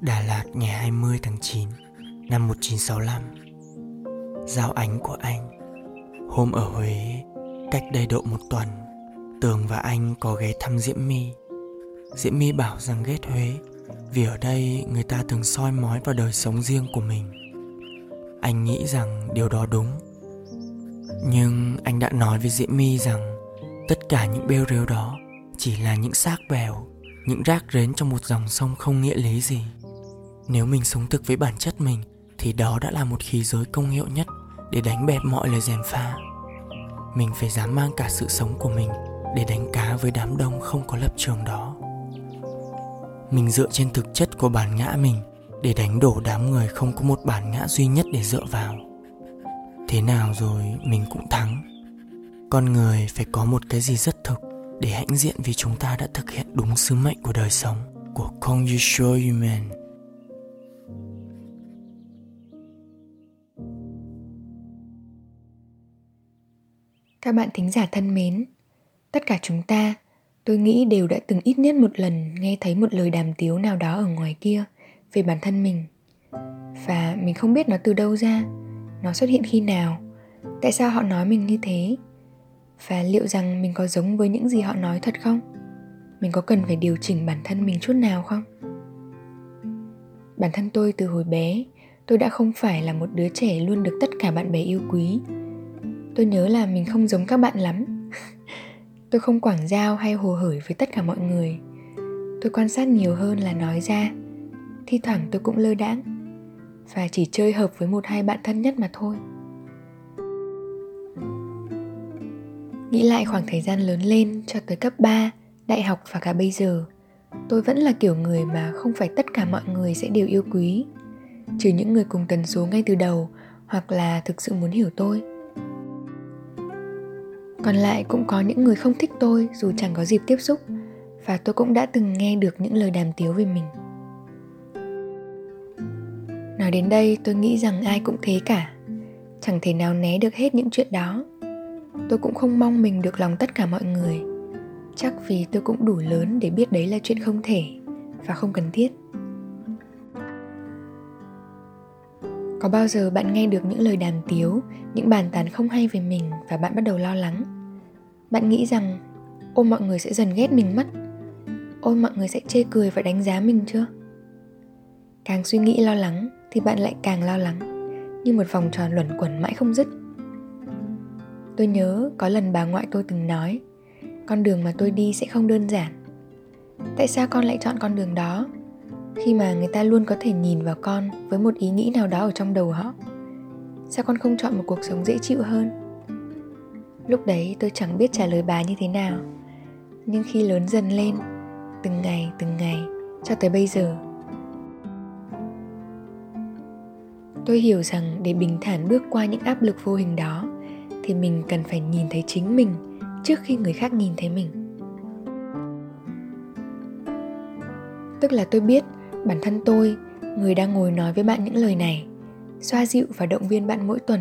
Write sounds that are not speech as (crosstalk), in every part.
Đà Lạt ngày 20 tháng 9 năm 1965 Giao ánh của anh. Hôm ở Huế, Cách đây độ một tuần, Tường và anh có ghé thăm Diễm My. Diễm My bảo rằng ghét Huế, Vì ở đây người ta thường soi mói vào đời sống riêng của mình. Anh nghĩ rằng điều đó đúng. Nhưng anh đã nói với Diễm My rằng Tất cả những bêu rêu đó Chỉ là những xác bèo, Những rác rến trong một dòng sông không nghĩa lý gì nếu mình sống thực với bản chất mình, thì đó đã là một khí giới công hiệu nhất để đánh bẹp mọi lời gièm pha. Mình phải dám mang cả sự sống của mình để đánh cá với đám đông không có lập trường đó. Mình dựa trên thực chất của bản ngã mình để đánh đổ đám người không có một bản ngã duy nhất để dựa vào. Thế nào rồi, mình cũng thắng. Con người phải có một cái gì rất thực để hãnh diện vì chúng ta đã thực hiện đúng sứ mệnh của đời sống của Kong Human. Các bạn thính giả thân mến, tất cả chúng ta, tôi nghĩ đều đã từng ít nhất một lần nghe thấy một lời đàm tiếu nào đó ở ngoài kia về bản thân mình. Và mình không biết nó từ đâu ra, nó xuất hiện khi nào, tại sao họ nói mình như thế, và liệu rằng mình có giống với những gì họ nói thật không? Mình có cần phải điều chỉnh bản thân mình chút nào không? Bản thân tôi từ hồi bé, tôi đã không phải là một đứa trẻ luôn được tất cả bạn bè yêu quý tôi nhớ là mình không giống các bạn lắm. (laughs) Tôi không quảng giao hay hồ hởi với tất cả mọi người. Tôi quan sát nhiều hơn là nói ra. Thi thoảng tôi cũng lơ đãng. Và chỉ chơi hợp với một hai bạn thân nhất mà thôi. Nghĩ lại khoảng thời gian lớn lên cho tới cấp 3, đại học và cả bây giờ tôi vẫn là kiểu người mà không phải tất cả mọi người sẽ đều yêu quý. Trừ những người cùng tần số ngay từ đầu hoặc là thực sự muốn hiểu tôi còn lại cũng có những người không thích tôi, dù chẳng có dịp tiếp xúc. Và tôi cũng đã từng nghe được những lời đàm tiếu về mình. Nói đến đây, tôi nghĩ rằng ai cũng thế cả. Chẳng thể nào né được hết những chuyện đó. Tôi cũng không mong mình được lòng tất cả mọi người. Chắc vì tôi cũng đủ lớn để biết đấy là chuyện không thể và không cần thiết. Có bao giờ bạn nghe được những lời đàm tiếu, những bàn tán không hay về mình và bạn bắt đầu lo lắng? Bạn nghĩ rằng, ôi, mọi người sẽ dần ghét mình mất. Ôi, mọi người sẽ chê cười và đánh giá mình chưa? Càng suy nghĩ lo lắng thì bạn lại càng lo lắng, như một vòng tròn luẩn quẩn mãi không dứt. Tôi nhớ có lần bà ngoại tôi từng nói, con đường mà tôi đi sẽ không đơn giản. Tại sao con lại chọn con đường đó, khi mà người ta luôn có thể nhìn vào con với một ý nghĩ nào đó ở trong đầu họ? Sao con không chọn một cuộc sống dễ chịu hơn? Lúc đấy tôi chẳng biết trả lời bà như thế nào. Nhưng khi lớn dần lên, từng ngày từng ngày, cho tới bây giờ, tôi hiểu rằng để bình thản bước qua những áp lực vô hình đó, thì mình cần phải nhìn thấy chính mình trước khi người khác nhìn thấy mình. Tức là tôi biết bản thân tôi, người đang ngồi nói với bạn những lời này, xoa dịu và động viên bạn mỗi tuần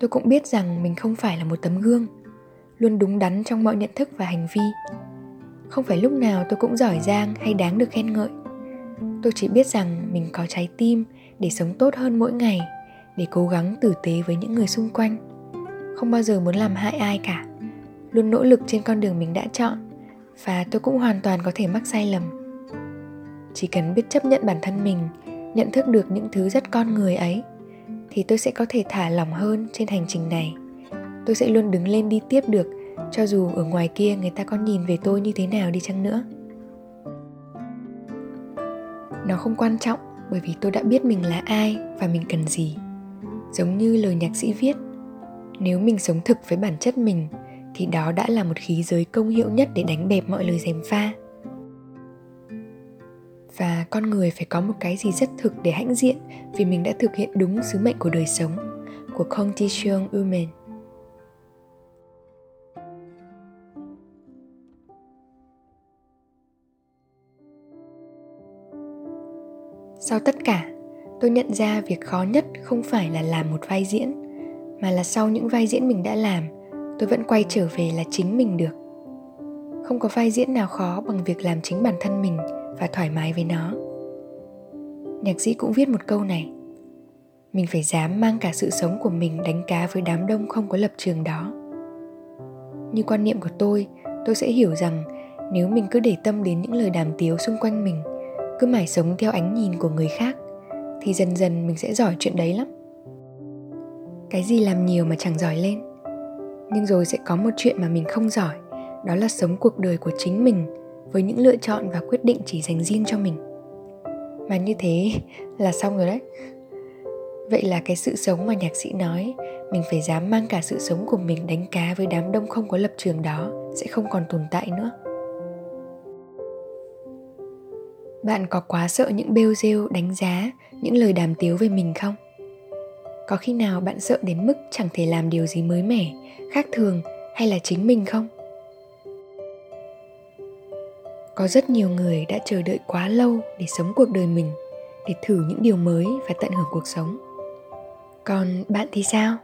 tôi cũng biết rằng mình không phải là một tấm gương, luôn đúng đắn trong mọi nhận thức và hành vi. Không phải lúc nào tôi cũng giỏi giang hay đáng được khen ngợi. Tôi chỉ biết rằng mình có trái tim để sống tốt hơn mỗi ngày, để cố gắng tử tế với những người xung quanh. Không bao giờ muốn làm hại ai cả. Luôn nỗ lực trên con đường mình đã chọn, và tôi cũng hoàn toàn có thể mắc sai lầm. Chỉ cần biết chấp nhận bản thân mình, nhận thức được những thứ rất con người ấy thì tôi sẽ có thể thả lỏng hơn trên hành trình này. Tôi sẽ luôn đứng lên đi tiếp được, cho dù ở ngoài kia người ta có nhìn về tôi như thế nào đi chăng nữa. Nó không quan trọng, bởi vì tôi đã biết mình là ai và mình cần gì. Giống như lời nhạc sĩ viết, nếu mình sống thực với bản chất mình, thì đó đã là một khí giới công hiệu nhất để đánh bẹp mọi lời dèm pha và con người phải có một cái gì rất thực để hãnh diện vì mình đã thực hiện đúng sứ mệnh của đời sống của Conti Seung Umen. Sau tất cả, tôi nhận ra việc khó nhất không phải là làm một vai diễn, mà là sau những vai diễn mình đã làm, tôi vẫn quay trở về là chính mình được. Không có vai diễn nào khó bằng việc làm chính bản thân mình và thoải mái với nó. Nhạc sĩ cũng viết một câu này. Mình phải dám mang cả sự sống của mình đánh cá với đám đông không có lập trường đó. Như quan niệm của tôi, tôi sẽ hiểu rằng nếu mình cứ để tâm đến những lời đàm tiếu xung quanh mình cứ mãi sống theo ánh nhìn của người khác thì dần dần mình sẽ giỏi chuyện đấy lắm cái gì làm nhiều mà chẳng giỏi lên nhưng rồi sẽ có một chuyện mà mình không giỏi đó là sống cuộc đời của chính mình với những lựa chọn và quyết định chỉ dành riêng cho mình. Mà như thế là xong rồi đấy. Vậy là cái sự sống mà nhạc sĩ nói, mình phải dám mang cả sự sống của mình đánh cá với đám đông không có lập trường đó sẽ không còn tồn tại nữa. Bạn có quá sợ những bêu rêu, đánh giá, những lời đàm tiếu về mình không? Có khi nào bạn sợ đến mức chẳng thể làm điều gì mới mẻ, khác thường hay là chính mình không? Có rất nhiều người đã chờ đợi quá lâu để sống cuộc đời mình, để thử những điều mới và tận hưởng cuộc sống. Còn bạn thì sao?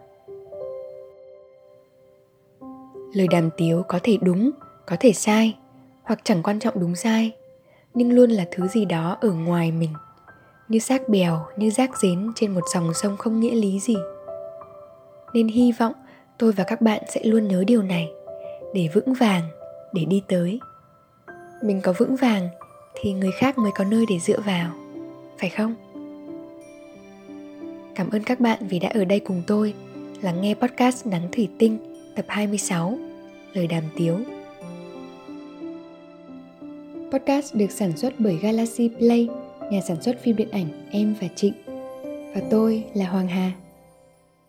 Lời đàm tiếu có thể đúng, có thể sai, hoặc chẳng quan trọng đúng sai, nhưng luôn là thứ gì đó ở ngoài mình, như xác bèo, như rác rến trên một dòng sông không nghĩa lý gì. Nên hy vọng tôi và các bạn sẽ luôn nhớ điều này, để vững vàng, để đi tới mình có vững vàng thì người khác mới có nơi để dựa vào phải không cảm ơn các bạn vì đã ở đây cùng tôi lắng nghe podcast Nắng Thủy Tinh tập 26 Lời đàm tiếu Podcast được sản xuất bởi Galaxy Play, nhà sản xuất phim điện ảnh Em và Trịnh. Và tôi là Hoàng Hà.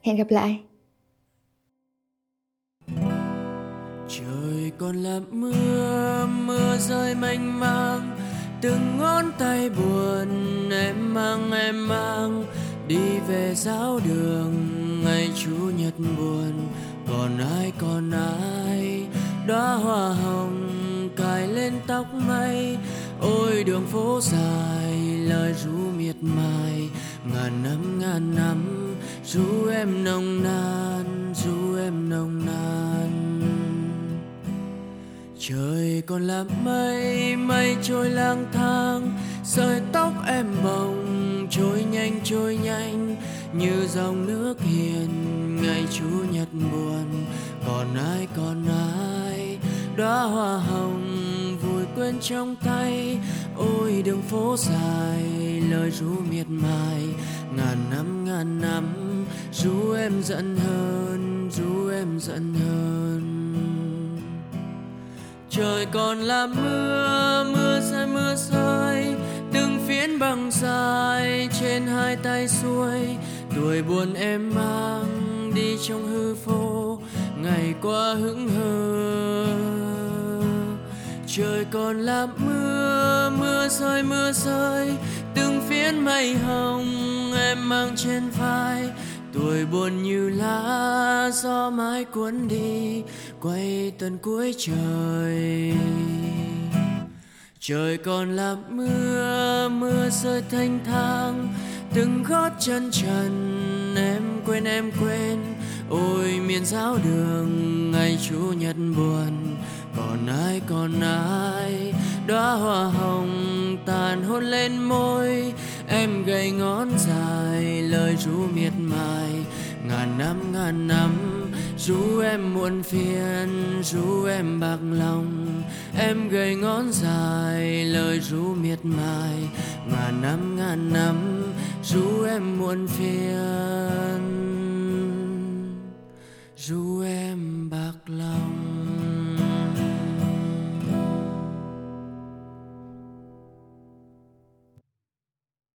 Hẹn gặp lại. Trời còn là mưa, mưa rơi mênh mang. Từng ngón tay buồn em mang em mang. Đi về giáo đường ngày Chủ nhật buồn. Còn ai còn ai? Đóa hoa hồng cài lên tóc mây. Ôi đường phố dài lời ru miệt mài. Ngàn năm ngàn năm ru em nồng nàn ru em nồng nàn trời còn là mây mây trôi lang thang. Sợi tóc em bồng, trôi nhanh trôi nhanh. Như dòng nước hiền, ngày chủ nhật buồn. Còn ai còn ai? Đóa hoa hồng vùi quên trong tay. Ôi, đường phố dài, lời ru miệt mài. Ngàn năm ngàn năm, ru em giận hơn, ru em giận hơn trời còn là mưa mưa rơi mưa rơi từng phiến băng dài trên hai tay xuôi. Tuổi buồn em mang đi trong hư vô. Ngày qua hững hờ. Trời còn là mưa mưa rơi mưa rơi từng phiến mây hồng em mang trên vai tuổi buồn như lá gió mãi cuốn đi, quay tận cuối trời. Trời còn là mưa mưa rơi thanh thang, từng gót chân trần, em quên em quên. Ôi, miền giáo đường, ngày chủ nhật buồn, còn ai còn ai? Đóa hoa hồng tàn hôn lên môi em gầy ngón dài, lời ru miệt mài. Ngàn năm ngàn năm ru em muộn phiền ru em bạc lòng. Em gầy ngón dài, lời ru miệt mài. Ngàn năm ngàn năm ru em muộn phiền ru em bạc lòng.